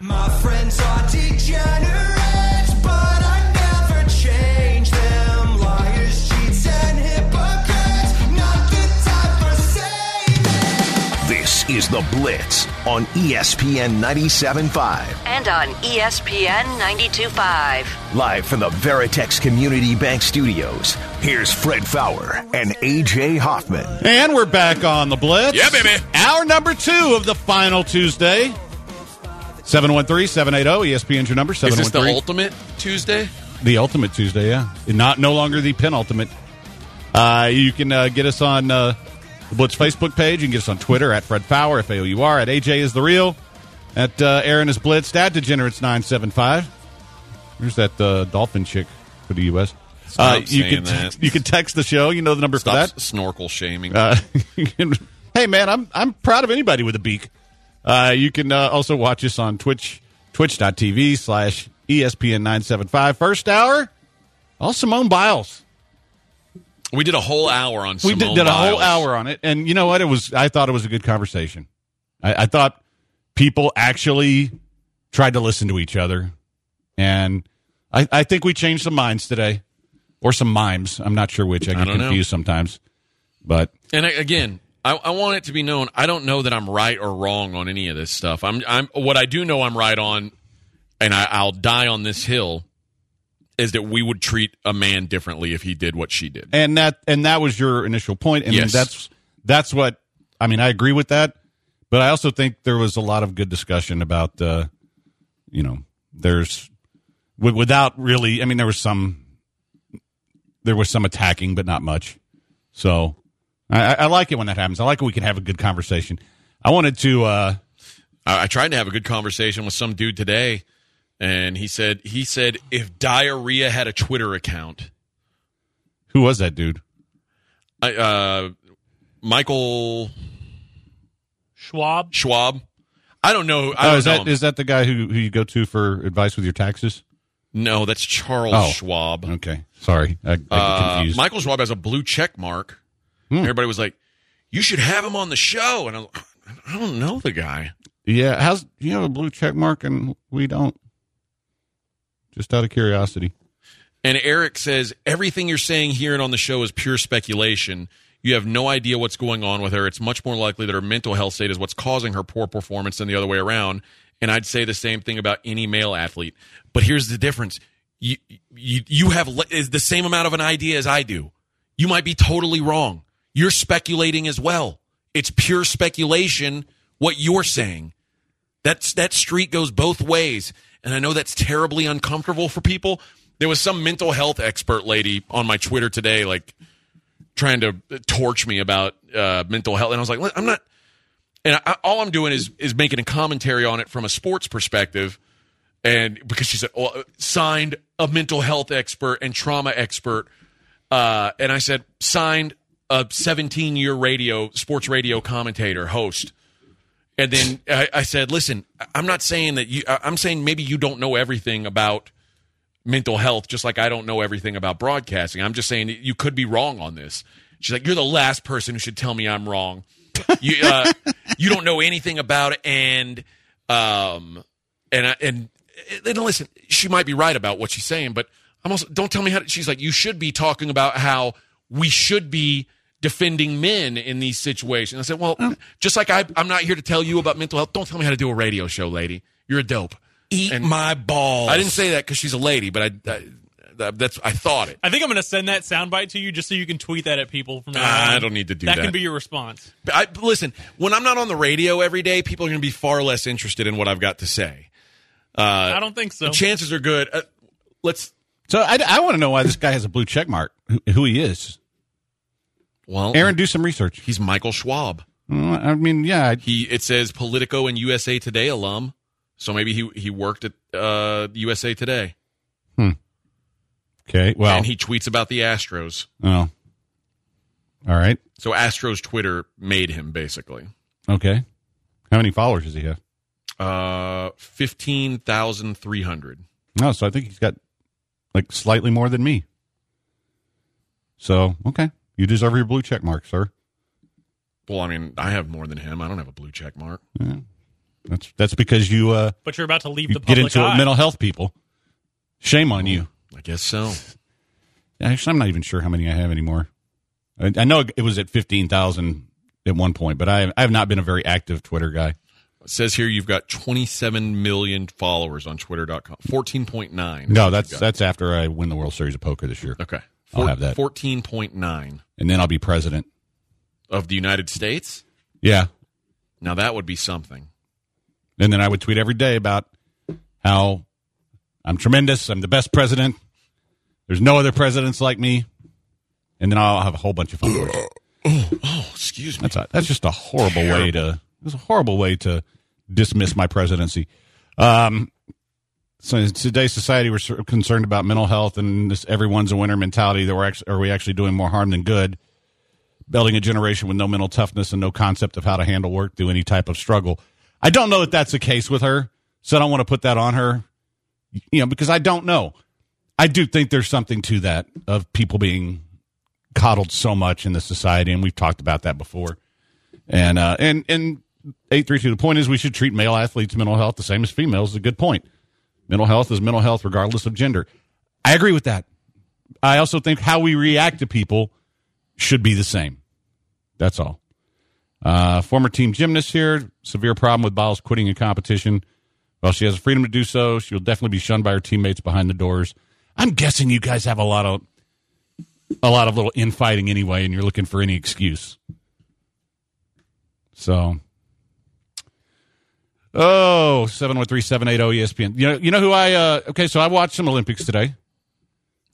My friends are degenerates, but I never change them. Liars, cheats, and hypocrites. Not the time for saving. This is The Blitz on ESPN 97.5. and on ESPN 92.5. Live from the Veritex Community Bank Studios, here's Fred Faour and AJ Hoffman. And we're back on the Blitz. Yeah, baby. Hour number two of the final Tuesday. 713-780, ESPN's your number. 713- Is this the ultimate Tuesday? The ultimate Tuesday, yeah. Not no longer the penultimate. Uh, you can uh, get us on uh, the Blitz Facebook page. You can get us on Twitter at Fred Faour, F A O U R, at AJ is the real, at uh, Aaron is Blitz, at Degenerates nine seven five. There's that uh, dolphin chick for the U.S. Uh, you can that. you can text the show. You know the number Stop for that. snorkel shaming. Hey man, I'm I'm proud of anybody with a beak. Uh, you can uh, also watch us on Twitch, twitch.tv slash E ESPN 975. First hour, all Simone Biles. we did a whole hour on we Simone did, did a whole hour on it. And you know what? It was, I thought it was a good conversation. I, I thought people actually tried to listen to each other. And I, I think we changed some minds today or some mimes. I'm not sure which. I get know. confused sometimes. But And again, I, I want it to be known. I don't know that I'm right or wrong on any of this stuff. I'm, I'm what I do know I'm right on, and I, I'll die on this hill. Is that we would treat a man differently if he did what she did? and that and that was your initial point and Yes. that's that's what i mean i agree with that but i also think there was a lot of good discussion about uh you know there's wi- without really i mean there was some there was some attacking but not much so i I- i like it when that happens i like when we can have a good conversation i wanted to uh I, I tried to have a good conversation with some dude today, and he said he said if diarrhea had a Twitter account, who was that dude I, uh, Michael Schwab. Schwab. I don't know. I oh don't is know that him. is that the guy who, who you go to for advice with your taxes no, that's Charles Oh. Schwab. okay sorry i, I get Uh, confused. Michael Schwab has a blue check mark. Hmm. Everybody was like, "You should have him on the show," and I'm, like, I don't know the guy. Yeah, how's you have a blue check mark and we don't? Just out of curiosity. And Eric says everything you're saying here and on the show is pure speculation. You have no idea what's going on with her. It's much more likely that her mental health state is what's causing her poor performance than the other way around. And I'd say the same thing about any male athlete. But here's the difference: you you you have le- is the same amount of an idea as I do. You might be totally wrong. You're speculating as well. It's pure speculation what you're saying. That's that street goes both ways, and I know that's terribly uncomfortable for people. There was some mental health expert lady on my Twitter today, like trying to torch me about uh, mental health, and I was like, I'm not. And I, all I'm doing is is making a commentary on it from a sports perspective, and because she said well, signed a mental health expert and trauma expert, uh, and I said signed a 17 year radio sports radio commentator host. And then I, I said, "Listen, I'm not saying that you. I'm saying maybe you don't know everything about mental health, just like I don't know everything about broadcasting. I'm just saying you could be wrong on this." She's like, "You're the last person who should tell me I'm wrong. You uh, you don't know anything about it, and um, and I, and and listen, she might be right about what she's saying, but I'm also don't tell me how. To, she's like, you should be talking about how we should be." Defending men in these situations. I said, well, just like I, I'm not here to tell you about mental health. Don't tell me how to do a radio show, lady. You're a dope. Eat And- my balls. I didn't say that because she's a lady, but I, I that's I thought it. I think I'm going to send that soundbite to you just so you can tweet that at people from now Ah. I don't need to do that. that. can be your response. I, listen, when I'm not on the radio every day, people are going to be far less interested in what I've got to say. Uh, I don't think so. The chances are good. Uh, let's. So I, I want to know why this guy has a blue check mark. Who, who he is? Well, Aaron, do some research. he's Michael Schwab. Mm, I mean, yeah, He it says Politico and USA Today alum, so maybe he he worked at uh, USA Today, okay. Well, and he tweets about the Astros. oh, all right, So Astros Twitter made him basically. okay. How many followers does he have? Uh, fifteen thousand three hundred. No, so I think he's got like slightly more than me. So okay, you deserve your blue check mark, sir. Well, I mean, I have more than him. I don't have a blue check mark. That's that's because you uh But you're about to leave you the get into eye. it, mental health people. Shame on you. I guess so. Actually, I'm not even sure how many I have anymore. I, I know it was at fifteen thousand at one point, but I I have not been a very active Twitter guy. It says here you've got 27 million followers on Twitter.com. 14.9. No, that's that's after I win the World Series of Poker this year, okay. I'll have that. 14.9 and then I'll be president. of the United States. Yeah, Now that would be something. and then I would tweet every day about how I'm tremendous. I'm the best president. There's no other presidents like me. And then I'll have a whole bunch of followers. Oh, excuse me. That's a, that's just a horrible way to. It's a horrible way to dismiss my presidency. Um, so in today's society, we're concerned about mental health and this everyone's a winner mentality. That we're actually, are we actually doing more harm than good? Building a generation with no mental toughness and no concept of how to handle work through any type of struggle. I don't know that that's the case with her, so I don't want to put that on her. You know, because I don't know. I do think there's something to that of people being coddled so much in the society, and we've talked about that before. And uh, and and eight three two. The point is, we should treat male athletes' mental health the same as females. Is a good point. Mental health is mental health, regardless of gender. I agree with that. I also think how we react to people should be the same. That's all. Uh, former team gymnast here. Severe problem with Biles quitting a competition. Well, she has the freedom to do so. She'll definitely be shunned by her teammates behind the doors. I'm guessing you guys have a lot of a lot of little infighting anyway, and you're looking for any excuse. So, oh, seven one three seven eight zero ESPN. You know, you know who I? Uh, okay, so I watched some Olympics today.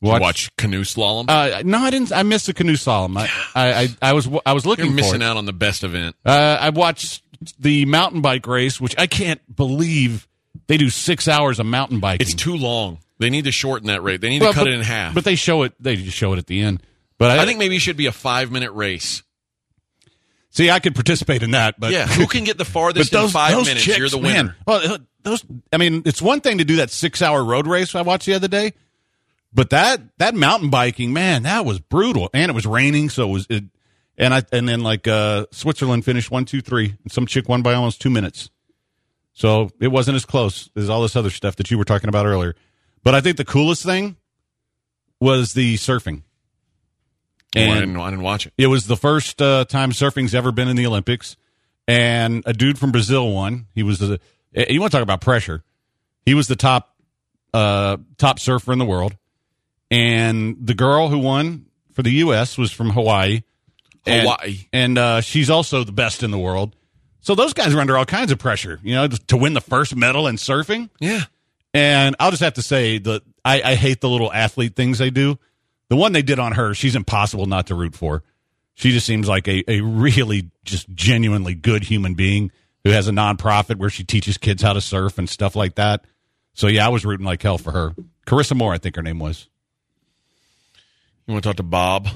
Watch, watch canoe slalom. Uh, no, I didn't. I missed the canoe slalom. I, I, I, I was, I was looking You're missing out on the best event. Uh, I watched the mountain bike race, which I can't believe they do six hours of mountain biking. It's too long. They need to shorten that rate. They need Well, to cut but- it in half. But they show it. They just show it at the end. But I, I think maybe it should be a five minute race. See, I could participate in that. But yeah, who can get the farthest in five minutes? chicks, You're the winner. man, well, uh, those. I mean, it's one thing to do that six-hour road race I watched the other day, but that that mountain biking, man, that was brutal, and it was raining, so it was. It, and I and then like uh, Switzerland finished one, two, three, and some chick won by almost two minutes. So it wasn't as close as all this other stuff that you were talking about earlier. But I think the coolest thing was the surfing. Oh, I, didn't, I didn't watch it. it was the first uh, time surfing's ever been in the Olympics, and a dude from Brazil won. He was the you want to talk about pressure? He was the top uh, top surfer in the world, and the girl who won for the U.S. was from Hawaii. And- Hawaii. and uh, she's also the best in the world. So those guys are under all kinds of pressure, you know, to win the first medal in surfing. Yeah. And I'll just have to say that I, I hate the little athlete things they do. The one they did on her, she's impossible not to root for. She just seems like a, a really just genuinely good human being who has a nonprofit where she teaches kids how to surf and stuff like that. So yeah, I was rooting like hell for her. Carissa Moore, I think her name was. You want to talk to Bob?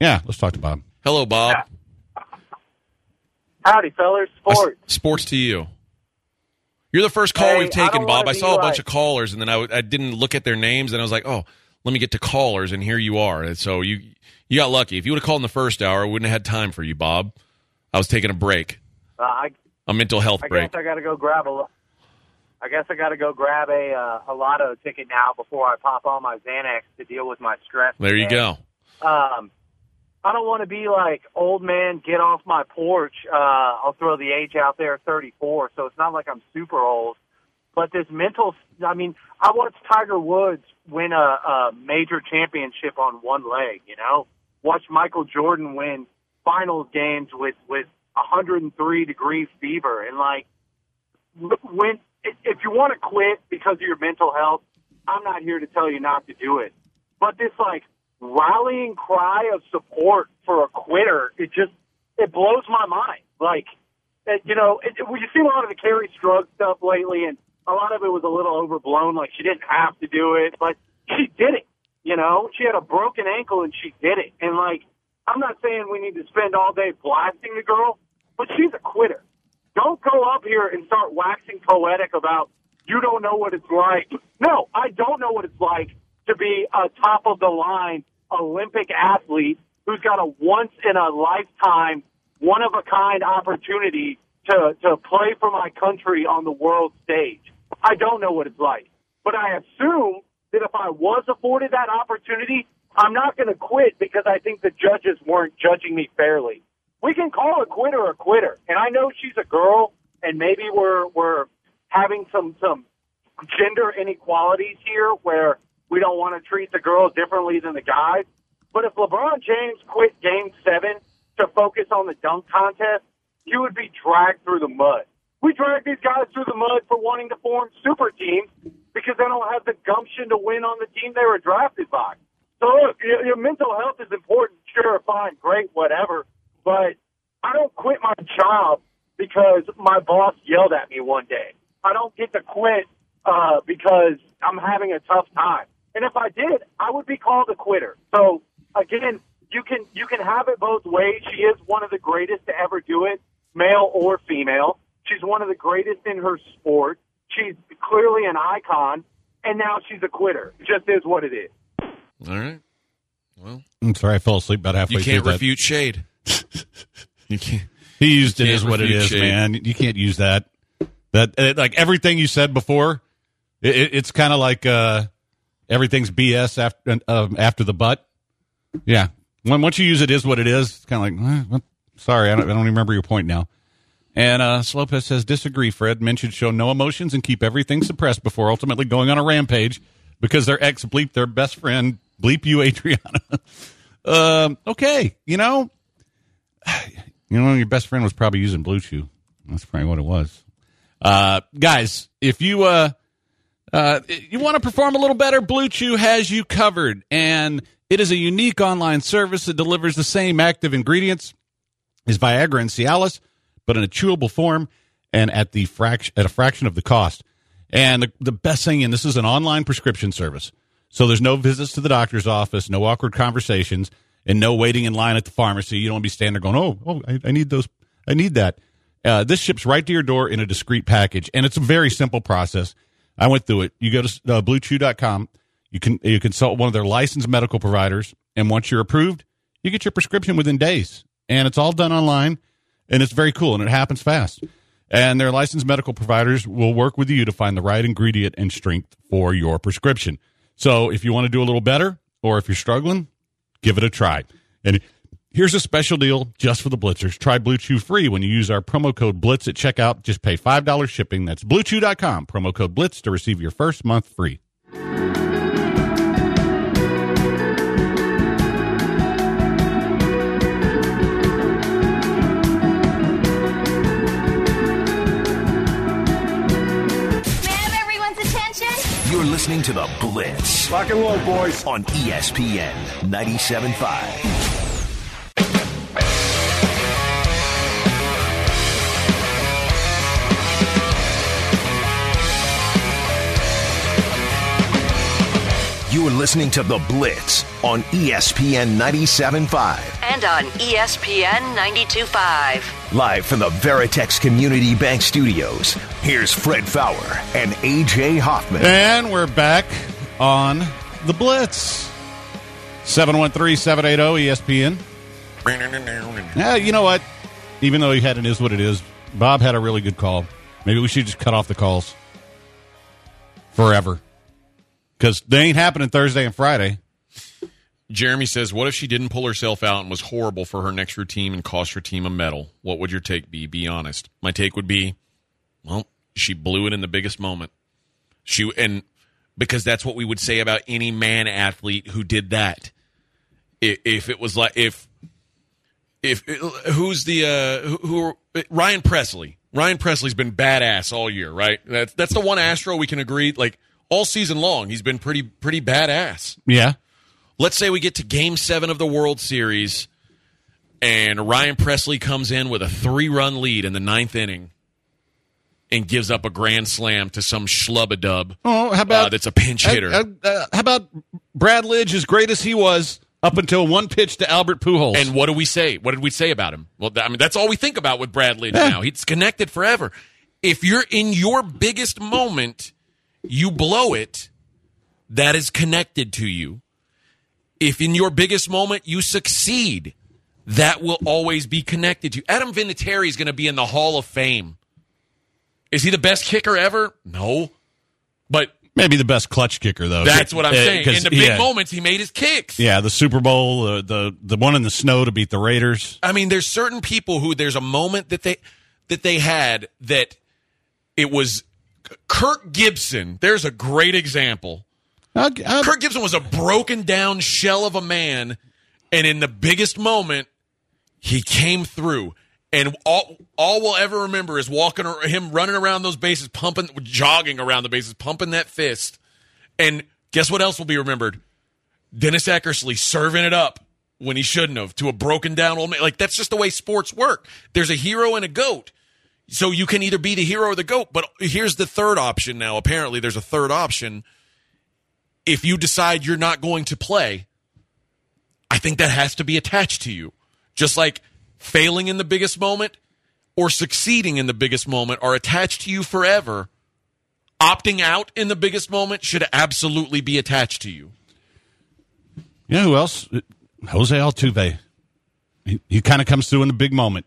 Yeah, let's talk to Bob. Hello, Bob. Howdy, fellas. Sports. Sports to you. You're the first call Hey, we've taken, don't Bob. I saw a bunch of callers, and then I, I didn't look at their names, and I was like, oh, let me get to callers, and here you are. And so you you got lucky. If you would have called in the first hour, I wouldn't have had time for you, Bob. I was taking a break, Uh, I, a mental health I break. guess I got to go grab a. I guess I got to go grab a uh, a lotto ticket now before I pop on my Xanax to deal with my stress. There you today. go. Um, I don't want to be like old man, get off my porch. Uh, I'll throw the age out there, 34. So it's not like I'm super old. But this mental, I mean, I watched Tiger Woods win a, a major championship on one leg. You know, watch Michael Jordan win finals games with with 103 degree fever, and like when if you want to quit because of your mental health, I'm not here to tell you not to do it. But this like rallying cry of support for a quitter, it just it blows my mind. Like, you know, it, we've seen a lot of the Kerri Strug stuff lately, and a lot of it was a little overblown. Like she didn't have to do it, but she did it. You know, she had a broken ankle and she did it. And like, I'm not saying we need to spend all day blasting the girl, but she's a quitter. Don't go up here and start waxing poetic about you don't know what it's like. No, I don't know what it's like to be a top of the line Olympic athlete who's got a once in a lifetime, one of a kind opportunity to to play for my country on the world stage. I don't know what it's like, but I assume that if I was afforded that opportunity, I'm not going to quit because I think the judges weren't judging me fairly. We can call a quitter a quitter, and I know she's a girl, and maybe we're we're having some some gender inequalities here where we don't want to treat the girls differently than the guys. But if LeBron James quit Game Seven to focus on the dunk contest, he would be dragged through the mud. We drag these guys through the mud for wanting to form super teams because they don't have the gumption to win on the team they were drafted by. So look, your, your mental health is important. Sure, fine, great, whatever. But I don't quit my job because my boss yelled at me one day. I don't get to quit uh, because I'm having a tough time. And if I did, I would be called a quitter. So again, you can you can have it both ways. She is one of the greatest to ever do it, male or female. She's one of the greatest in her sport. She's clearly an icon, and now she's a quitter. It just is what it is. All right. Well, I'm sorry, I fell asleep about halfway you can't through that. refute shade. you can't. He used it as what it refute is, shade. man. You can't use that. That uh, like everything you said before. It, it, it's kind of like uh, everything's BS after uh, after the butt. Yeah, when once you use it is what it is. It's kind of like, eh, well, sorry, I don't, I don't remember your point now. And uh, Slopez says disagree. Fred men should show no emotions and keep everything suppressed before ultimately going on a rampage because their ex bleep their best friend bleep you, Adriana. um, okay, you know, you know, your best friend was probably using BlueChew. That's probably what it was. Uh, guys, if you uh, uh, you want to perform a little better, BlueChew has you covered, and it is a unique online service that delivers the same active ingredients as Viagra and Cialis, but in a chewable form and at the fraction at a fraction of the cost. And the, the best thing, and this is an online prescription service, so there's no visits to the doctor's office, no awkward conversations, and no waiting in line at the pharmacy. You don't be standing there going, "Oh, oh, I, I need those, I need that." Uh, this ships right to your door in a discreet package, and it's a very simple process. I went through it. You go to uh, BlueChew.com. You can you consult one of their licensed medical providers, and once you're approved, you get your prescription within days, and it's all done online, and it's very cool, and it happens fast. And their licensed medical providers will work with you to find the right ingredient and strength for your prescription. So if you want to do a little better, or if you're struggling, give it a try. And here's a special deal just for the Blitzers. Try BlueChew free when you use our promo code BLITZ at checkout. Just pay $5 shipping. That's bluechew.com. Promo code BLITZ to receive your first month free. Listening to the Blitz Rock and roll, boys. on ESPN 97.5. You are listening to The Blitz on ESPN 97.5. And on ESPN 92.5. Live from the Veritex Community Bank Studios, here's Fred Faour and AJ Hoffman. And we're back on the Blitz. 713 780 ESPN. Yeah, you know what? Even though he had an is what it is, Bob had a really good call. Maybe we should just cut off the calls forever. Because they ain't happening Thursday and Friday. Jeremy says, "What if she didn't pull herself out and was horrible for her next routine and cost her team a medal? What would your take be? Be honest. My take would be, well, she blew it in the biggest moment. She and because that's what we would say about any man athlete who did that. If, it was like if if who's the uh who, who Ryan Pressly. Ryan Pressly's been badass all year, right? That's that's the one Astro we can agree like all season long he's been pretty pretty badass Yeah. let's say we get to game seven of the World Series and Ryan Pressly comes in with a three run lead in the ninth inning and gives up a grand slam to some schlub-a-dub Oh, how about uh, that's a pinch hitter. Uh, uh, how about Brad Lidge, as great as he was, up until one pitch to Albert Pujols? and what do we say? What did we say about him? Well, I mean, that's all we think about with Brad Lidge Yeah. now. He's connected forever. If you're in your biggest moment, you blow it, that is connected to you. If in your biggest moment you succeed, that will always be connected to. You. Adam Vinatieri is going to be in the Hall of Fame. Is he the best kicker ever? No. But Maybe the best clutch kicker though. that's what I'm saying. In the big yeah. moments, he made his kicks. Yeah, the Super Bowl, uh, the the one in the snow to beat the Raiders. I mean, there's certain people who there's a moment that they that they had that it was Kirk Gibson. There's a great example. I'll- I'll- Kirk Gibson was a broken down shell of a man, and in the biggest moment, he came through. And all all we'll ever remember is walking him running around those bases, pumping, jogging around the bases, pumping that fist. And guess what else will be remembered? Dennis Eckersley serving it up when he shouldn't have to a broken down old man. Like that's just the way sports work. There's a hero and a goat. So you can either be the hero or the goat. But here's the third option now. Apparently, there's a third option. If you decide you're not going to play, I think that has to be attached to you. Just like failing in the biggest moment or succeeding in the biggest moment are attached to you forever. Opting out in the biggest moment should absolutely be attached to you. You know who else? Jose Altuve. He, he kind of comes through in the big moment.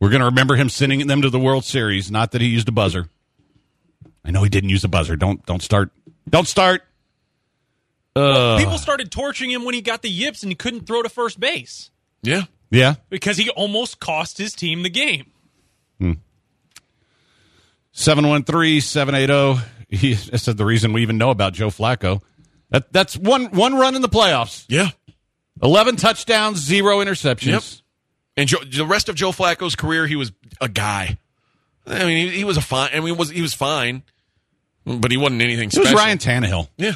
We're going to remember him sending them to the World Series. Not that he used a buzzer. I know he didn't use a buzzer. Don't don't start. Don't start. People started torching him when he got the yips and he couldn't throw to first base Yeah. Yeah. because he almost cost his team the game. Hmm. 713-780. He said the reason we even know about Joe Flacco. That that's one one run in the playoffs. Yeah. 11 touchdowns, zero interceptions. Yep. And Joe, the rest of Joe Flacco's career, he was a guy. I mean, he, he was a fine. I mean, was he was fine, but he wasn't anything It was special. Ryan Tannehill. Yeah.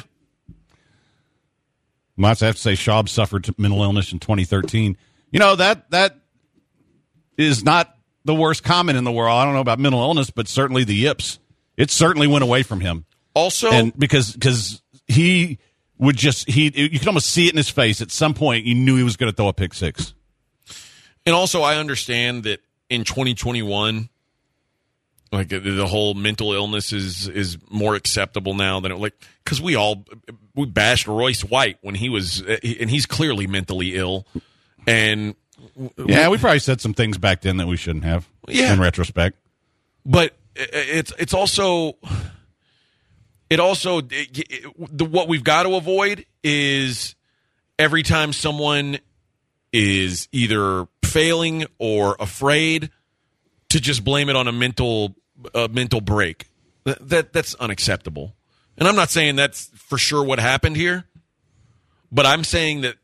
I have to say Schaub suffered mental illness in 2013. You know that that is not the worst comment in the world. I don't know about mental illness, but certainly the yips. It certainly went away from him, Also, and because because he would just he you could almost see it in his face. At some point, you knew he was going to throw a pick six. And also, I understand that in 2021, like the, whole mental illness is is more acceptable now than it like because we all we bashed Royce White when he was eh, and he's clearly mentally ill, and Yeah, we probably said some things back then that we shouldn't have. Yeah. in retrospect. but eh, eh, it's it's also it also the what we've got to avoid is every time someone is either failing or afraid to just blame it on a mental a mental break. That, that that's unacceptable. And i'm not saying that's for sure what happened here but i'm saying that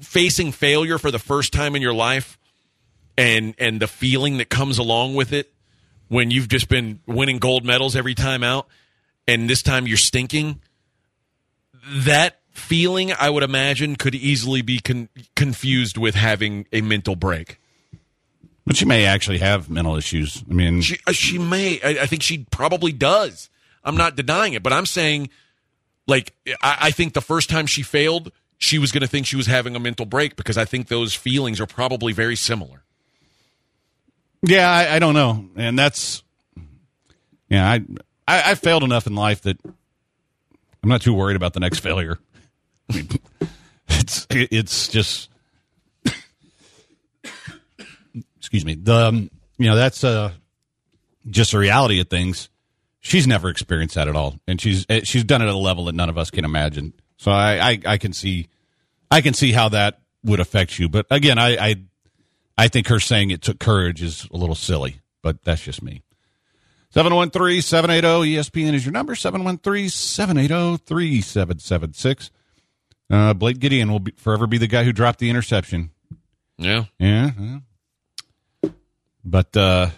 facing failure for the first time in your life and and the feeling that comes along with it when you've just been winning gold medals every time out and this time you're stinking that feeling i would imagine could easily be con- confused with having a mental break But she may actually have mental issues. I mean, she uh, she may I, I think she probably does i'm not denying it but i'm saying like i, I think the first time she failed she was going to think she was having a mental break because i think those feelings are probably very similar Yeah, I, I don't know, and that's yeah. I, I I failed enough in life that I'm not too worried about the next failure. Mean, it's it's just excuse me. The um, you know that's uh just a reality of things. She's never experienced that at all, and she's eh, she's done it at a level that none of us can imagine. So I I, I can see I can see how that would affect you. But again, I, I I think her saying it took courage is a little silly, but that's just me. 713 780 ESPN is your number 713 780 3776. Uh, Blake Gideon will be, forever be the guy who dropped the interception. yeah Yeah. yeah. But, uh,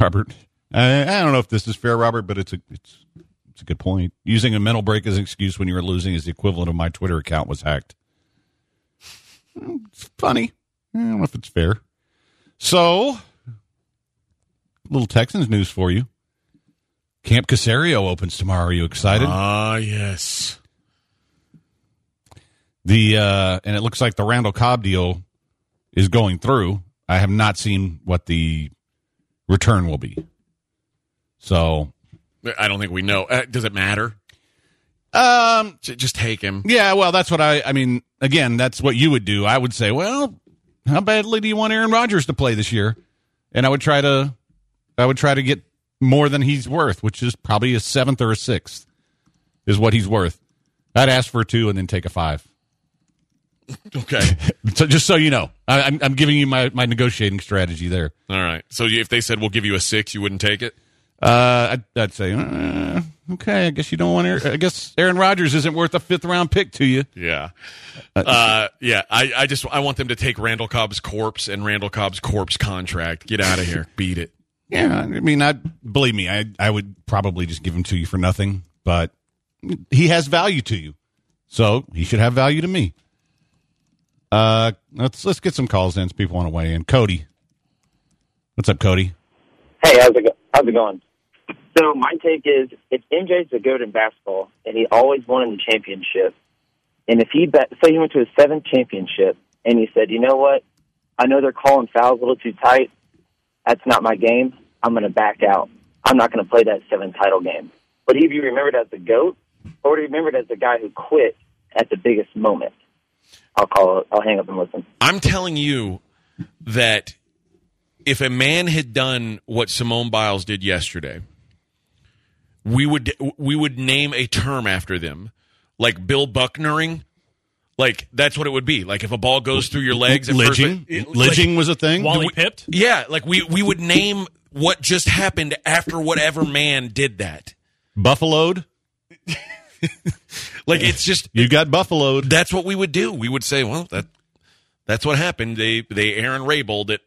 Robert, I, I don't know if this is fair, Robert, but it's a, it's, it's a good point. Using a mental break as an excuse when you were losing is the equivalent of my Twitter account was hacked. It's funny. I don't know if it's fair. So, little Texans news for you. Camp Caserio opens tomorrow. Are you excited? ah yes The uh, and it looks like the Randall Cobb deal is going through. I have not seen what the return will be. So I don't think we know. Uh, does it matter? Um, J- Just take him. yeah, well, that's what I. I mean, again, that's what you would do. I would say, well, how badly do you want Aaron Rodgers to play this year? And I would try to, I would try to get more than he's worth, which is probably a seventh or a sixth, is what he's worth. I'd ask for a two and then take a five. Okay. So just so you know, I, I'm, I'm giving you my, my negotiating strategy there. All right. So if they said we'll give you a six, you wouldn't take it. Uh, I'd, I'd say, uh, okay, I guess you don't want. Aaron, I guess Aaron Rodgers isn't worth a fifth round pick to you. Yeah. Uh, yeah. I, I just I want them to take Randall Cobb's corpse and Randall Cobb's corpse contract. Get out of here. Beat it. Yeah, I mean, I believe me, I I would probably just give him to you for nothing, but he has value to you, so he should have value to me. Uh, let's let's get some calls in. People want to weigh in. Cody, what's up, Cody? Hey, how's it go- how's it going? So my take is if MJ's the goat in basketball and he always won in the championship, and if he bet, say he went to his seventh championship and he said, you know what, I know they're calling fouls a little too tight. That's not my game. I'm going to back out. I'm not going to play that seven title game. But he be remembered as the goat, or remembered as the guy who quit at the biggest moment? I'll call. I'll hang up and listen. I'm telling you that if a man had done what Simone Biles did yesterday, we would we would name a term after them, like Bill Bucknering. Like that's what it would be. Like if a ball goes through your legs, at first- Lidging, it- like- Lidging was a thing. Wally we- pipped. yeah, like we we would name what just happened after whatever man did that. Buffaloed. Like it's just You got buffaloed. that's what we would do. We would say, well, that that's what happened. They they Aaron Rabeled it,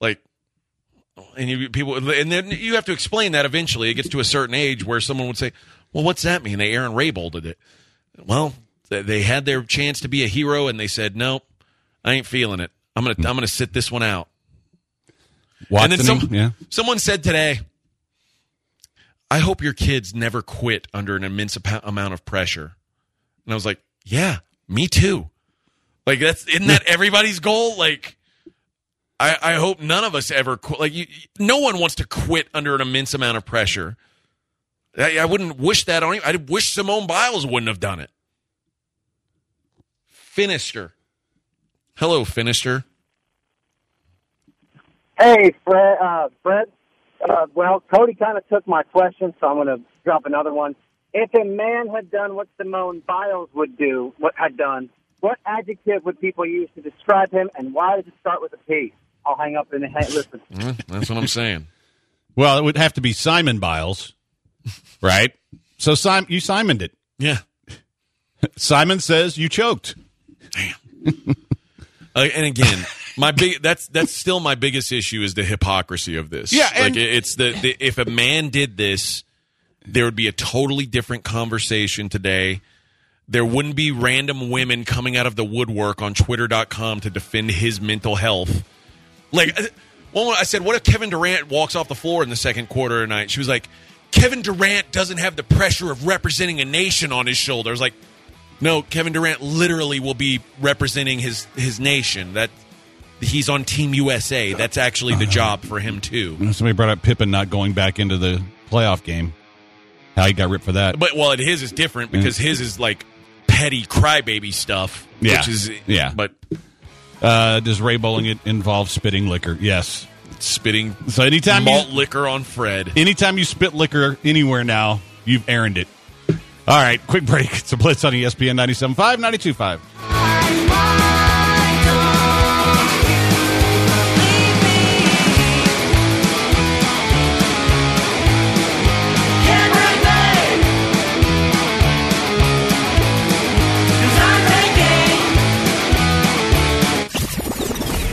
like, and you people, and then you have to explain that eventually. It gets to a certain age where someone would say, well, what's that mean? They Aaron Rabeled it. Well, th- they had their chance to be a hero, and they said, "Nope, I ain't feeling it. I'm gonna I'm gonna sit this one out. Watson, and then some, yeah. someone said today, I hope your kids never quit under an immense amount of pressure. And I was like, yeah, me too. Like that's isn't that everybody's goal? Like I, I hope none of us ever quit. Like you, no one wants to quit under an immense amount of pressure. I, I wouldn't wish that on you. I wish Simone Biles wouldn't have done it. Finister. Hello, Finister. Hey, Fred. Uh, Fred. Uh, well, Cody kind of took my question, so I'm going to drop another one. If a man had done what Simone Biles would do, what had done, what adjective would people use to describe him, and why does it start with a P? I'll hang up and hang, listen. Mm, That's what I'm saying. Well, it would have to be Simon Biles, right? So Simon, you Simoned it. Yeah. Simon says you choked. Uh, and again, my big that's that's still my biggest issue is the hypocrisy of this. Yeah, and- like it's the, the if a man did this, there would be a totally different conversation today. There wouldn't be random women coming out of the woodwork on Twitter.com to defend his mental health. Like, uh, well, I said, what if Kevin Durant walks off the floor in the second quarter tonight? She was like, Kevin Durant doesn't have the pressure of representing a nation on his shoulders. Like, no, Kevin Durant literally will be representing his his nation. That he's on Team USA. That's actually the job for him too. Somebody brought up Pippen not going back into the playoff game. How he got ripped for that. But well, his is different because his is like petty crybaby stuff. Yeah. which is Yeah. But Uh, does Ray Bowling it involve spitting liquor? Yes. spitting So anytime malt you liquor on Fred. anytime you spit liquor anywhere now, you've earned it. All right, quick break. It's a blitz on ESPN 97.5, 92.5.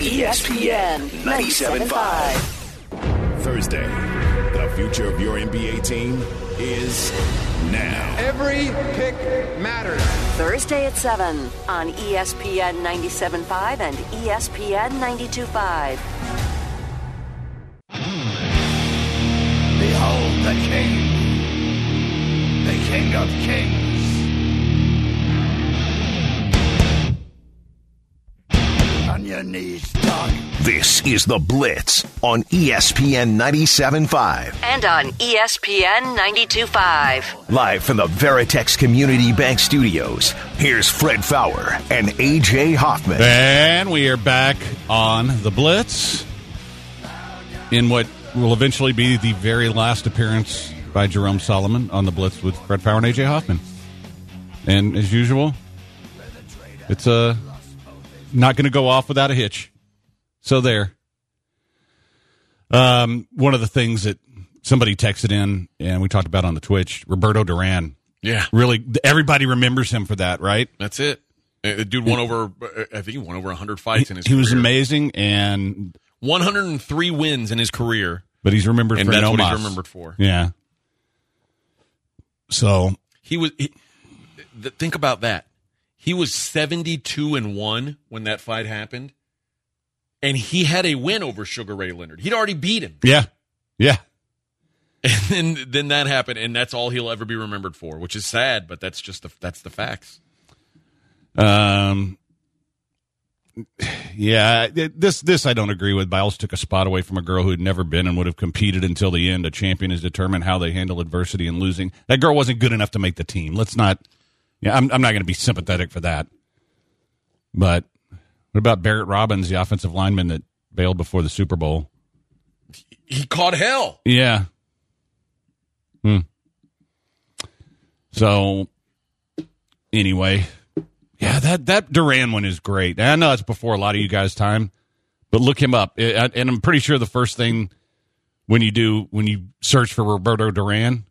ESPN 97.5. Thursday, the future of your NBA team is now. Every pick matters. Thursday at 7 on ESPN 97.5 and ESPN 92.5. Behold the king. The king of kings. Your knees, dog. This This is The Blitz on ESPN 97.5. And on ESPN 92.5. Live from the Veritex Community Bank Studios, here's Fred Faour and AJ Hoffman. And we are back on the Blitz in what will eventually be the very last appearance by Jerome Solomon on the Blitz with Fred Faour and AJ Hoffman. And as usual, it's uh, not going to go off without a hitch. So there. Um, one of the things that somebody texted in and we talked about on the Twitch, Roberto Duran. Yeah. Really, everybody remembers him for that, right? That's it. Uh, The dude won over, uh, I think he won over 100 fights in his He was amazing, and 103 wins in his career. but he's remembered And for that's no what he's remembered for. Yeah. So He was. He, th- think about that. He was seventy-two and one when that fight happened, and he had a win over Sugar Ray Leonard. He'd already beat him, yeah, yeah. and then then that happened, and that's all he'll ever be remembered for, which is sad, but that's just the that's the facts. Um, yeah, this this I don't agree with. Biles took a spot away from a girl who had never been and would have competed until the end. A champion is determined how they handle adversity and losing. That girl wasn't good enough to make the team. Let's not. Yeah, I'm I'm not going to be sympathetic for that. But what about Barrett Robbins, the offensive lineman that bailed before the Super Bowl? He caught hell. Yeah. Hmm. So, anyway, yeah, that that Duran one is great. I know it's before a lot of you guys' time, but look him up, and I'm pretty sure the first thing when you do when you search for Roberto Duran,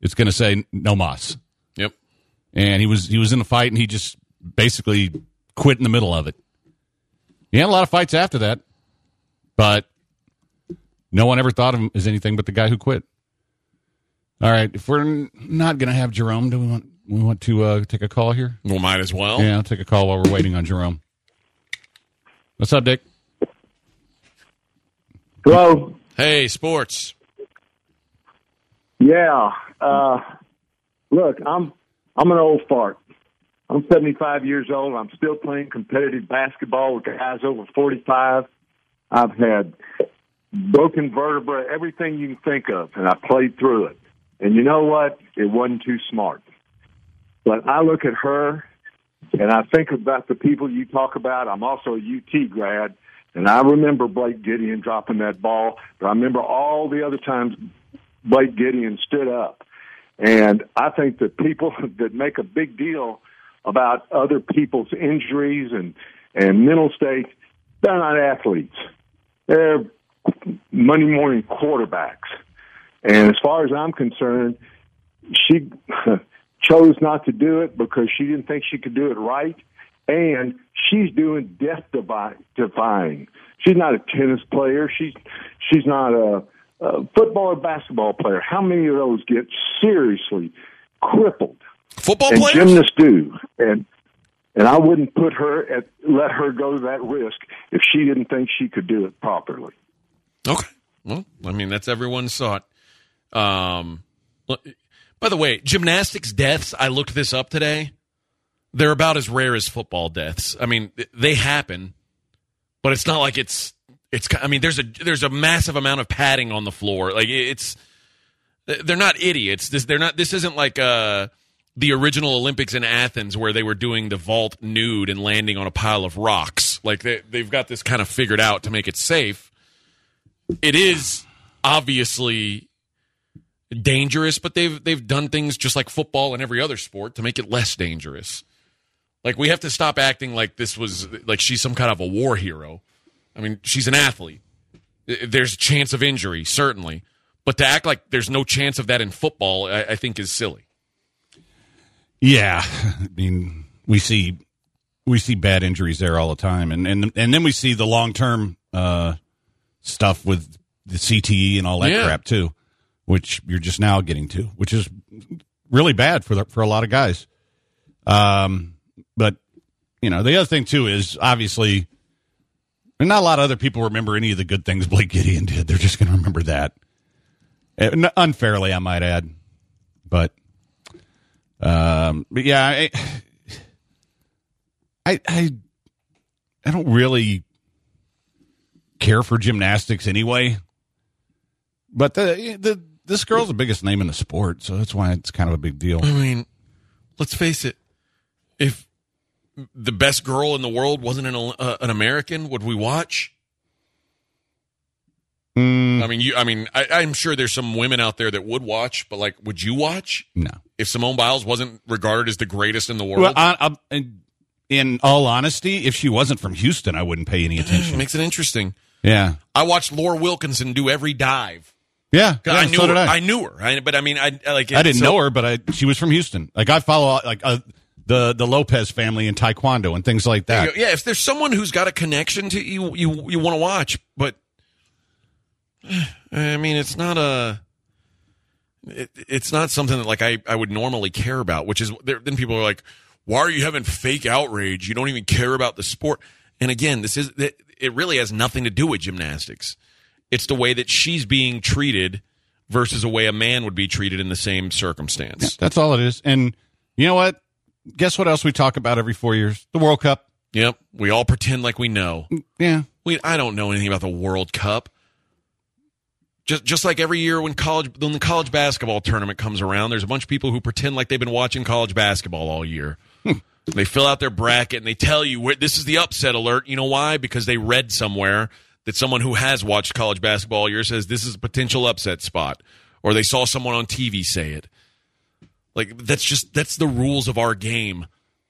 it's going to say no mas. Yep. And he was he was in a fight, and he just basically quit in the middle of it. He had a lot of fights after that, but no one ever thought of him as anything but the guy who quit. All right, if we're not going to have Jerome, do we want we want to uh, take a call here? Well, might as well. Yeah, I'll take a call while we're waiting on Jerome. What's up, Dick? Hello. Hey, sports. Yeah. Uh, look, I'm I'm an old fart. I'm 75 years old. I'm still playing competitive basketball with guys over 45. I've had broken vertebra, everything you can think of, and I played through it. And you know what? It wasn't too smart. But I look at her and I think about the people you talk about. I'm also a UT grad, and I remember Blake Gideon dropping that ball, but I remember all the other times Blake Gideon stood up. And I think that people that make a big deal about other people's injuries and, and mental state, they're not athletes. They're Monday morning quarterbacks. And as far as I'm concerned, she chose not to do it because she didn't think she could do it right. And she's doing death defying. She's not a tennis player. She's she's not a, a football or basketball player. How many of those get seriously crippled? Football and players? gymnasts do. And and I wouldn't put her at let her go to that risk if she didn't think she could do it properly. Okay. Well, I mean, that's everyone's thought. Um, by the way, gymnastics deaths, I looked this up today. They're about as rare as football deaths. I mean, they happen, but it's not like it's it's I mean, there's a there's a massive amount of padding on the floor. Like it's they're not idiots. This they're not this isn't like uh the original Olympics in Athens where they were doing the vault nude and landing on a pile of rocks. Like they they've got this kind of figured out to make it safe it is obviously dangerous, but they've they've done things just like football and every other sport to make it less dangerous. Like we have to stop acting like this was like she's some kind of a war hero. I mean, she's an athlete. There's a chance of injury, certainly, but to act like there's no chance of that in football, I, I think is silly. Yeah, I mean, we see we see bad injuries there all the time, and and and then we see the long term uh, stuff with the CTE and all that Yeah. crap too, which you're just now getting to, which is really bad for the, for a lot of guys. Um, but you know, the other thing too is obviously, and not a lot of other people remember any of the good things Blake Gideon did. They're just going to remember that, Uh, unfairly, I might add, but. Um, but yeah, I, I, I, I don't really. care for gymnastics anyway. But the the this girl's the biggest name in the sport, so that's why it's kind of a big deal. I mean, let's face it. If the best girl in the world wasn't an, uh, an American, would we watch? Mm, I mean, you. I mean, I, I'm sure there's some women out there that would watch, but like, would you watch no. if Simone Biles wasn't regarded as the greatest in the world? Well, I, I, in- all honesty, if she wasn't from Houston, I wouldn't pay any it attention. makes it interesting. Yeah, I watched Laura Wilkinson do every dive. yeah. yeah, I knew so her. I. I. knew her. I, but I mean, I, I like. I didn't so- know her, but I she was from Houston. Like I follow like uh, the the Lopez family in Taekwondo and things like that. Yeah, if there's someone who's got a connection to you, you you want to watch, but I mean, it's not a. It, it's not something that like I, I would normally care about, which is there, then people are like, why are you having fake outrage? You don't even care about the sport. And again, this is it it really has nothing to do with gymnastics. It's the way that she's being treated versus a way a man would be treated in the same circumstance. That's all it is. And you know what? Guess what else we talk about every four years? The World Cup. Yep, we all pretend like we know. Mm, yeah. We I don't know anything about the World Cup. Just just like every year when college when the college basketball tournament comes around, there's a bunch of people who pretend like they've been watching college basketball all year. Hmm. they fill out their bracket and they tell you where this is the upset alert. You know why? Because they read somewhere that someone who has watched college basketball all year says this is a potential upset spot, or they saw someone on TV say it. Like that's just that's the rules of our game.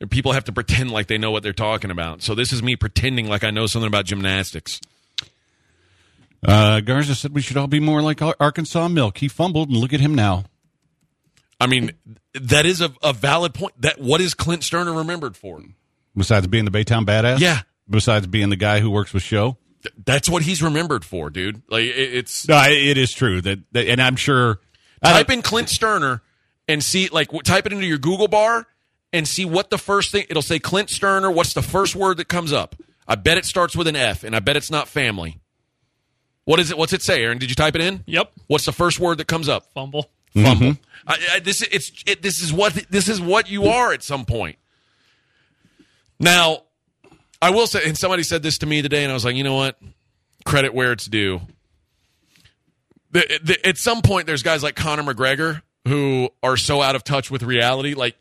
People have to pretend like they know what they're talking about. So this is me pretending like I know something about gymnastics. Uh, Garza said we should all be more like Arkansas Milk. He fumbled, and look at him now. I mean, that is a, a valid point. That what is Clint Stoerner remembered for? Besides being the Baytown badass, Yeah. Besides being the guy who works with show, Th- That's what he's remembered for, dude. Like it, it's no, it is true that, that and I'm sure. Type in Clint Stoerner and see like type it into your Google bar and see what the first thing it'll say Clint Stoerner. What's the first word that comes up? I bet it starts with an F, and I bet it's not family. What is it? What's it say, Aaron? Did you type it in? Yep. What's the first word that comes up? Fumble. Fumble. Mm-hmm. I, I, this it's it, this is what this is what you are at some point. Now, I will say, and somebody said this to me today, and I was like, you know what? Credit where it's due. The, the, at some point, there's guys like Conor McGregor who are so out of touch with reality. Like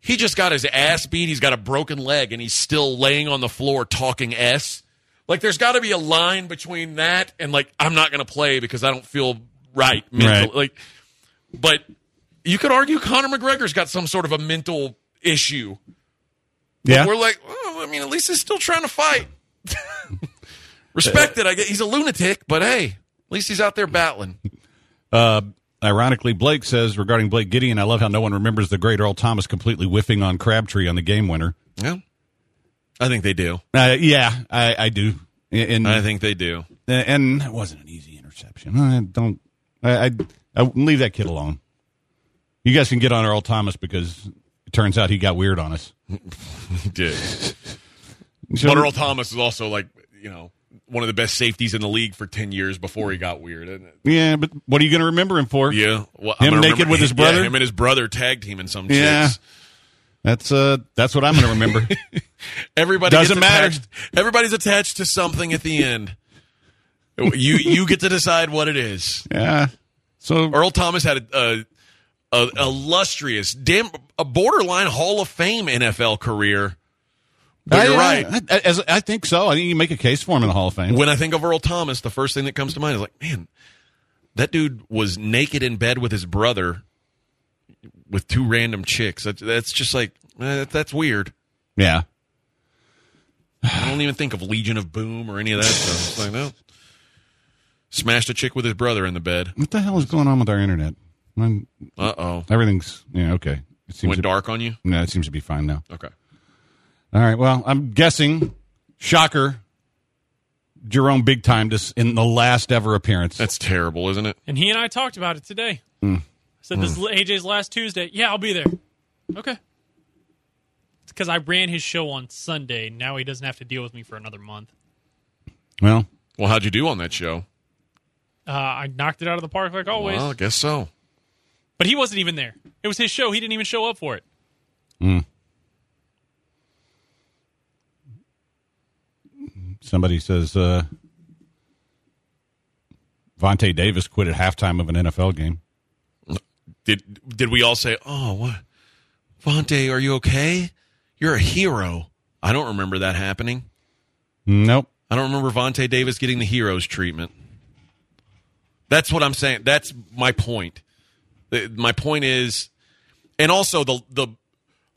he just got his ass beat. He's got a broken leg, and he's still laying on the floor talking s. Like there's got to be a line between that and like I'm not going to play because I don't feel right mentally. Right. Like, but you could argue Conor McGregor's got some sort of a mental issue. But Yeah. we're like, oh, I mean, at least he's still trying to fight. Respect it. I get he's a lunatic, but hey, at least he's out there battling. Uh, ironically, Blake says regarding Blake Gideon, I love how no one remembers the great Earl Thomas completely whiffing on Crabtree on the game winner. Yeah, I think they do. Uh, yeah, I, I do. And I think they do. and it wasn't an easy interception. I don't. I, I I leave that kid alone. You guys can get on Earl Thomas because it turns out he got weird on us. He did. So- But Earl Thomas is also like you know one of the best safeties in the league for ten years before he got weird. Isn't it? Yeah, but what are you going to remember him for? Yeah, well, Him naked remember- with his yeah, brother? him and his brother tag team in some Yeah. chicks. That's uh, that's what I'm going to remember. Everybody Doesn't matter. attached- Everybody's attached to something at the end. You you get to decide what it is. yeah. So Earl Thomas had a, a, a illustrious, damn, a borderline Hall of Fame NFL career. But you're I, right. I, as, I think so. I think you make a case for him in the Hall of Fame. When I think of Earl Thomas, the first thing that comes to mind is like, man, that dude was naked in bed with his brother with two random chicks. That's, that's just like, eh, that's weird. yeah. I don't even think of Legion of Boom or any of that stuff. It's like, no. Smashed a chick with his brother in the bed. What the hell is going on with our internet? Uh oh. everything's yeah okay. It seems Went to, dark on you? No, it seems to be fine now. Okay. All right. Well, I'm guessing. Shocker. Jerome big time this in the last ever appearance. That's terrible, isn't it? And he and I talked about it today. Hmm. Said this is AJ's last Tuesday. Yeah, I'll be there. Okay. It's because I ran his show on Sunday. Now he doesn't have to deal with me for another month. well, Well, how'd you do on that show? Uh, I knocked it out of the park like always. Well, I guess so. But he wasn't even there. It was his show. He didn't even show up for it. Somebody says uh, Vontae Davis quit at halftime of an NFL game. Did did we all say, "Oh, what, Vontae, are you okay? You're a hero." I don't remember that happening. Nope. I don't remember Vontae Davis getting the hero's treatment. That's what I'm saying. That's my point. My point is, and also the the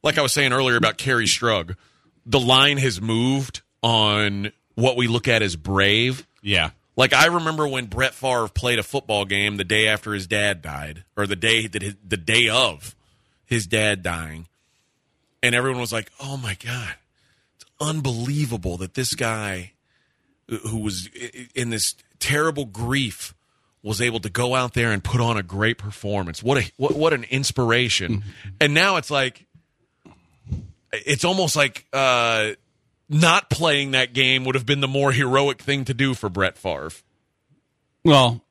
like I was saying earlier about Kerri Strug, the line has moved on what we look at as brave. Yeah. Like I remember when Brett Favre played a football game the day after his dad died, or the day that his, the day of his dad dying, and everyone was like, "Oh my god, it's unbelievable that this guy who was in this terrible grief was able to go out there and put on a great performance. What a what, what an inspiration!" And now it's like it's almost like uh, not playing that game would have been the more heroic thing to do for Brett Favre. Well,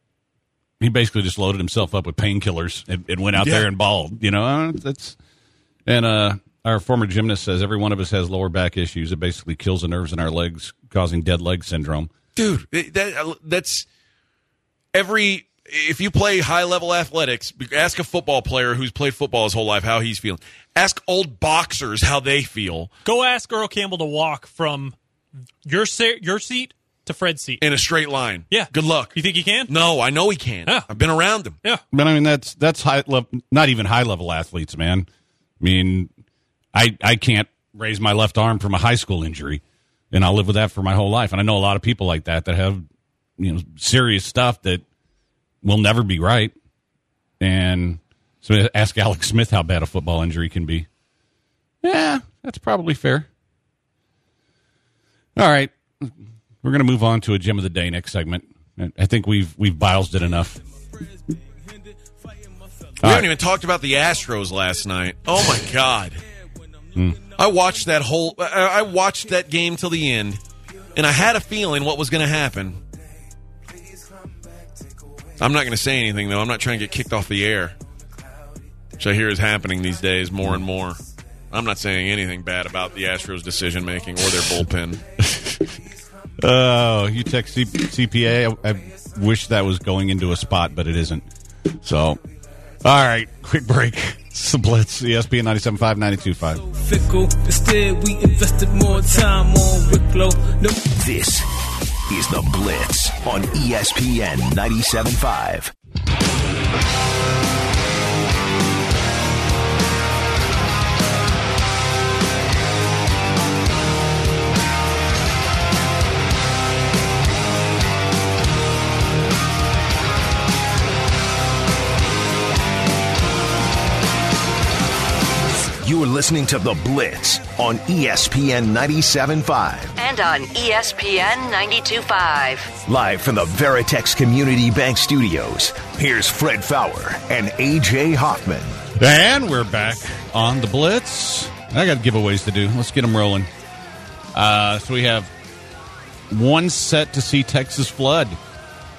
he basically just loaded himself up with painkillers and, and went out Yeah. there and balled. You know, uh, that's and uh, our former gymnast says every one of us has lower back issues. It basically kills the nerves in our legs, causing dead leg syndrome. dude that, that's every if you play high level athletics ask a football player who's played football his whole life how he's feeling ask old boxers how they feel Go ask Earl Campbell to walk from your se- your seat to Fred's seat. in a straight line Yeah. good luck You think he can? no i know he can Yeah. i've been around him Yeah. But I mean, that's that's high level, not even high level athletes, man. I mean, I I can't raise my left arm from a high school injury, and I'll live with that for my whole life. And I know a lot of people like that that have you know serious stuff that will never be right. And so ask Alex Smith how bad a football injury can be. Yeah, that's probably fair. All right, we're going to move on to a gem of the day next segment. I think we've we've bilesed it enough. we haven't even talked about the astros last night oh my god hmm. i watched that whole I I watched that game till the end and i had a feeling what was going to happen i'm not going to say anything though i'm not trying to get kicked off the air which i hear is happening these days more and more i'm not saying anything bad about the astros decision making or their bullpen Oh, you text C- CPA. I, I wish that was going into a spot, but it isn't. So, all right, quick break. It's the Blitz, ESPN 97.5, 92.5. fickle. Instead, we invested more time on Wicklow. No. This is the Blitz on ESPN 97.5. You are listening to The Blitz on ESPN 97.5. And on ESPN 92.5. Live from the Veritex Community Bank Studios, here's Fred Faour and AJ Hoffman. And we're back on the Blitz. I got giveaways to do. Let's get them rolling. Uh, so we have one set to see Texas Flood.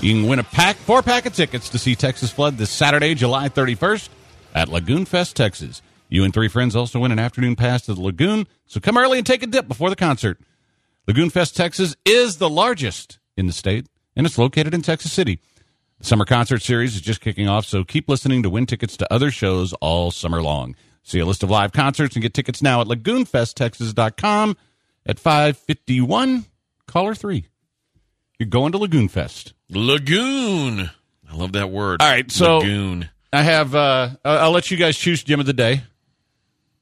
You can win a pack, four pack of tickets to see Texas Flood this Saturday, July 31st at Lagoon Fest, Texas. You and three friends also win an afternoon pass to the Lagoon, so come early and take a dip before the concert. Lagoon Fest, Texas is the largest in the state, and it's located in Texas City. The summer concert series is just kicking off, so keep listening to win tickets to other shows all summer long. See a list of live concerts and get tickets now at lagoonfesttexas.com at 551 caller 3. You're going to Lagoon Fest. lagoon i love that word All right, so lagoon I have uh I'll let you guys choose gem of the day.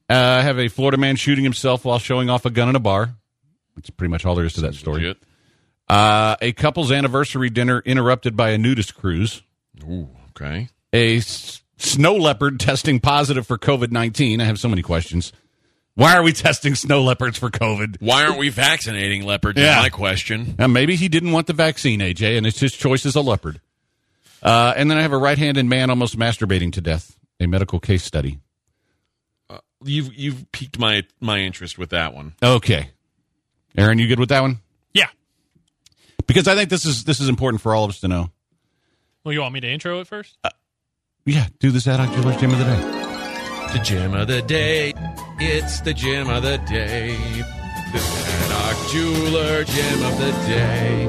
Uh, I have a Florida man shooting himself while showing off a gun in a bar. That's pretty much all there is to that story. Uh, a couple's anniversary dinner interrupted by a nudist cruise. Ooh, okay A s- snow leopard testing positive for COVID 19. I have so many questions. Why are we testing snow leopards for COVID? why aren't we vaccinating leopards Yeah. is my question Now, maybe he didn't want the vaccine, AJ, and it's his choice as a leopard. Uh, and then I have a right handed man almost masturbating to death, a medical case study. You've you've piqued my my interest with that one Okay. Aaron, you good with that one? Yeah. Because I think this is this is important for all of us to know. Well, you want me to intro it first? Uh, yeah, do this Zadok Jewelers Gym of the Day. The gem of the day. It's the gem of the day. The Zadok Jeweler gem of the day.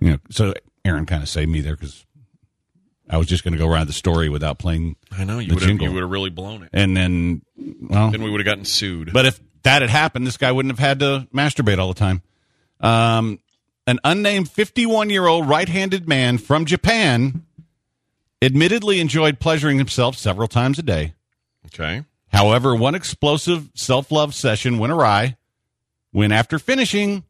You know, so Aaron kind of saved me there because I was just going to go around the story without playing. I know you would have you would have really blown it. And then, well, Then we would have gotten sued. but if that had happened, this guy wouldn't have had to masturbate all the time. Um, an unnamed 51 year old right handed man from Japan admittedly enjoyed pleasuring himself several times a day. okay. However, one explosive self love session went awry when, after finishing,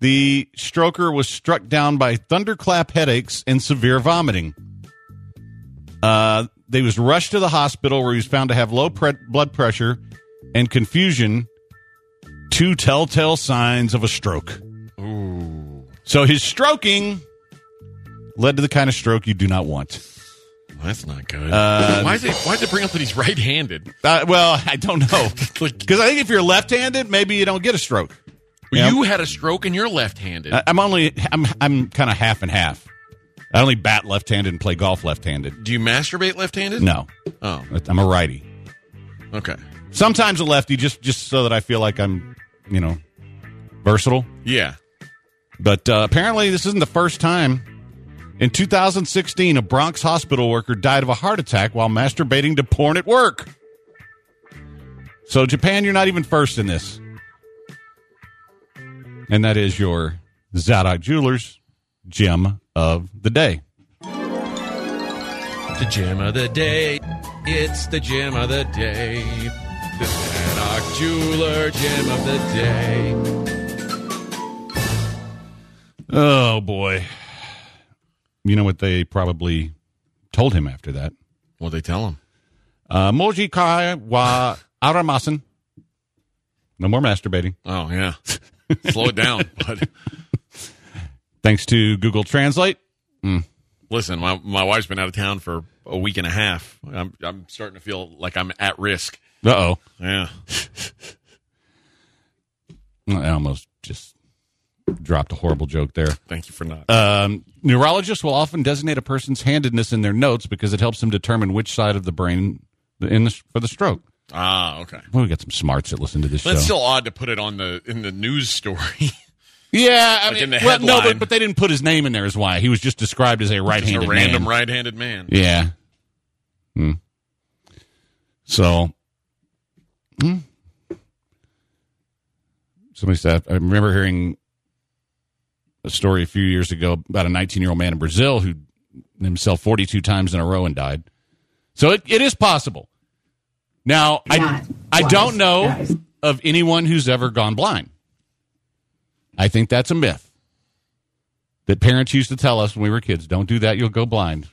the stroker was struck down by thunderclap headaches and severe vomiting. Uh, they was rushed to the hospital where he was found to have low pre- blood pressure and confusion, two telltale signs of a stroke. Ooh. So his stroking led to the kind of stroke you do not want. That's not good. Uh, why is it? Why did they bring up that he's right-handed? Uh, well, I don't know because I think if you're left-handed, maybe you don't get a stroke. You had a stroke and you're left-handed. I- I'm only I'm I'm kind of half and half. I only bat left-handed and play golf left-handed. Do you masturbate left-handed? No, Oh, I'm a righty. okay. Sometimes a lefty, just just so that I feel like I'm, you know, versatile. Yeah. But uh, apparently, this isn't the first time. In 2016, a Bronx hospital worker died of a heart attack while masturbating to porn at work. So, Japan, you're not even first in this. And that is your Zadok Jewelers gem of the day. The gem of the day. It's the gem of the day. The Zadok Jeweler gem of the day. Oh, boy. You know what they probably told him after that? What'd they tell him? Uh, Moji kai wa aramasen. No more masturbating. Oh yeah. Slow it down, bud. Thanks to Google Translate. Listen, my my wife's been out of town for a week and a half. I'm I'm starting to feel like I'm at risk. Uh oh. Yeah. I almost just dropped a horrible joke there. Thank you for not. Um, neurologists will often designate a person's handedness in their notes because it helps them determine which side of the brain in the, for the stroke. Ah, okay. Well, we got some smarts that listen to this But it's still odd to put it on the in the news story. yeah, I like mean, well, no, but, but they didn't put his name in there as why. He was just described as a right-handed a random man. right-handed man. Yeah. Hmm. So, hmm. somebody said, I remember hearing a story a few years ago about a 19 year old man in Brazil who himself 42 times in a row and died. So it, it is possible. Now, I, I don't know of anyone who's ever gone blind. I think that's a myth that parents used to tell us when we were kids don't do that, you'll go blind.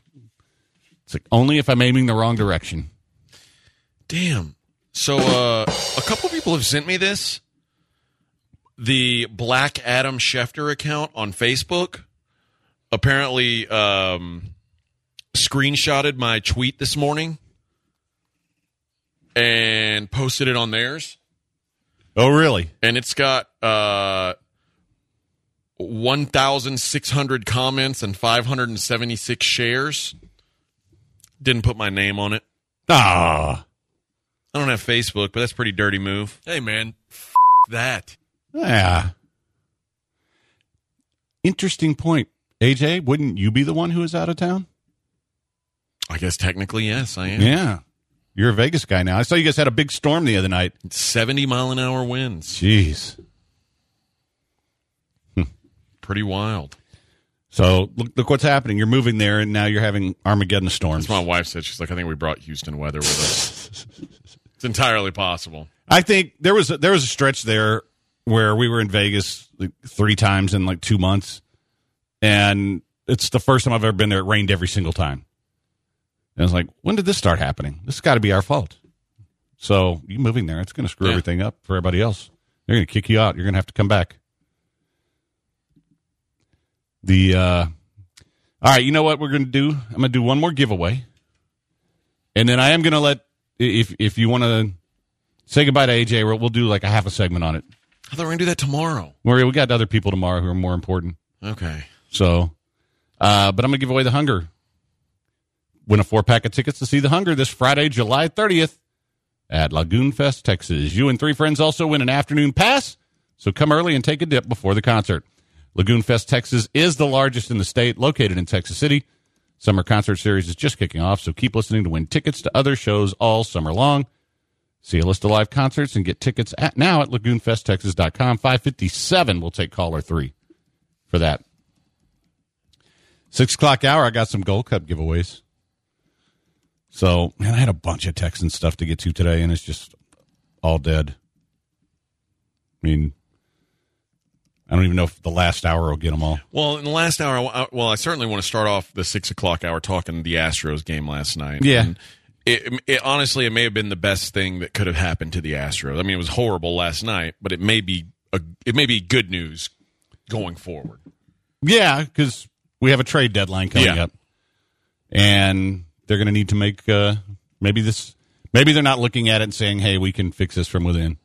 It's like only if I'm aiming the wrong direction. Damn. So uh, a couple people have sent me this. The Black Adam Schefter account on Facebook apparently um, screenshotted my tweet this morning and posted it on theirs. Oh, really? And it's got uh, 1,600 comments and 576 shares. Didn't put my name on it. Ah, I don't have Facebook, but that's a pretty dirty move. Hey, man, f- that. yeah. Interesting point. AJ, wouldn't you be the one who is out of town? I guess technically, yes, I am. Yeah. You're a Vegas guy now. I saw you guys had a big storm the other night. 70 mile an hour winds. Jeez. Hmm. Pretty wild. So look, look what's happening. You're moving there, and now you're having Armageddon storms. That's what my wife said. She's like, I think we brought Houston weather with us. it's entirely possible. I think there was a, there was a stretch there where we were in Vegas like three times in like two months, and it's the first time I've ever been there. It rained every single time. And I was like, when did this start happening? This has got to be our fault. So you moving there, it's going to screw Yeah. everything up for everybody else. They're going to kick you out. You're going to have to come back. The uh, all right, you know what we're going to do? I'm going to do one more giveaway, and then I am going to let if if you want to say goodbye to AJ, we'll, we'll do like a half a segment on it. I thought we were going to do that tomorrow. Where we got other people tomorrow who are more important. Okay. So, uh, but I'm going to give away the Hunger. Win a four pack of tickets to see the Hunger this Friday, July 30th at Lagoon Fest, Texas. You and three friends also win an afternoon pass, so come early and take a dip before the concert. Lagoon Fest Texas is the largest in the state, located in Texas City. Summer concert series is just kicking off, so keep listening to win tickets to other shows all summer long. See a list of live concerts and get tickets at now at lagoonfesttexas.com. 557 will take caller three for that. Six o'clock hour, I got some Gold Cup giveaways. So, man, I had a bunch of Texan stuff to get to today, and it's just all dead. I mean, I don't even know if the last hour will get them all. Well, in the last hour, well, I certainly want to start off the six o'clock hour talking the Astros game last night. Yeah. And it, it honestly, it may have been the best thing that could have happened to the Astros. I mean, it was horrible last night, but it may be a, it may be good news going forward. Yeah, because we have a trade deadline coming Yeah. up, and they're going to need to make uh, maybe this. Maybe they're not looking at it and saying, "Hey, we can fix this from within."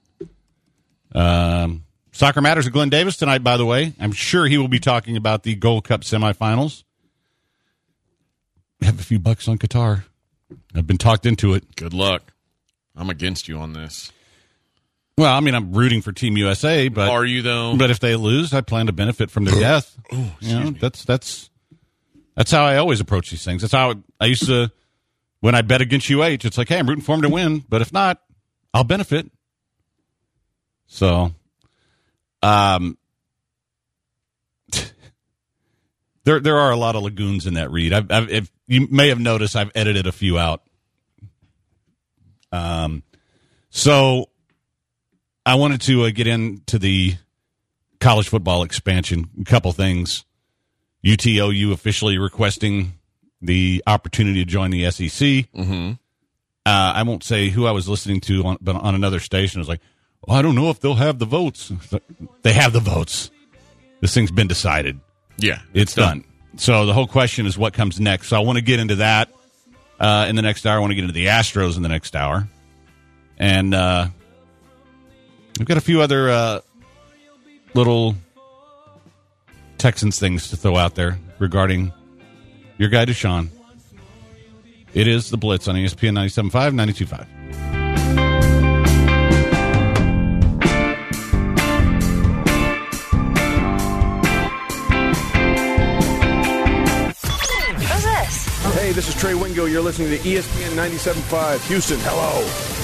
Um, Soccer matters at Glenn Davis tonight. By the way, I'm sure he will be talking about the Gold Cup semifinals. I Have a few bucks on Qatar. I've been talked into it. Good luck. I'm against you on this. Well, I mean, I'm rooting for Team USA, but Are you though? But if they lose, I plan to benefit from their death. you know, that's that's that's how I always approach these things. That's how I used to when I bet against UH. It's like, hey, I'm rooting for them to win, but if not, I'll benefit. So, um, there there are a lot of lagoons in that read. I've, I've if you may have noticed, I've edited a few out. Um, so I wanted to uh, get into the college football expansion. A couple things. UT OU officially requesting the opportunity to join the SEC. Mm-hmm. Uh, I won't say who I was listening to, on, but on another station, I was like, well, I don't know if they'll have the votes. They have the votes. This thing's been decided. Yeah, It's done. So the whole question is what comes next. So I want to get into that uh, in the next hour. I want to get into the Astros in the next hour. And uh, I've got a few other uh, little Texans things to throw out there regarding your guy, Deshaun. It is the Blitz on ESPN 97.5, 92.5. Who's this? Hey, this is Trey Wingo. You're listening to ESPN 97.5. Houston, hello.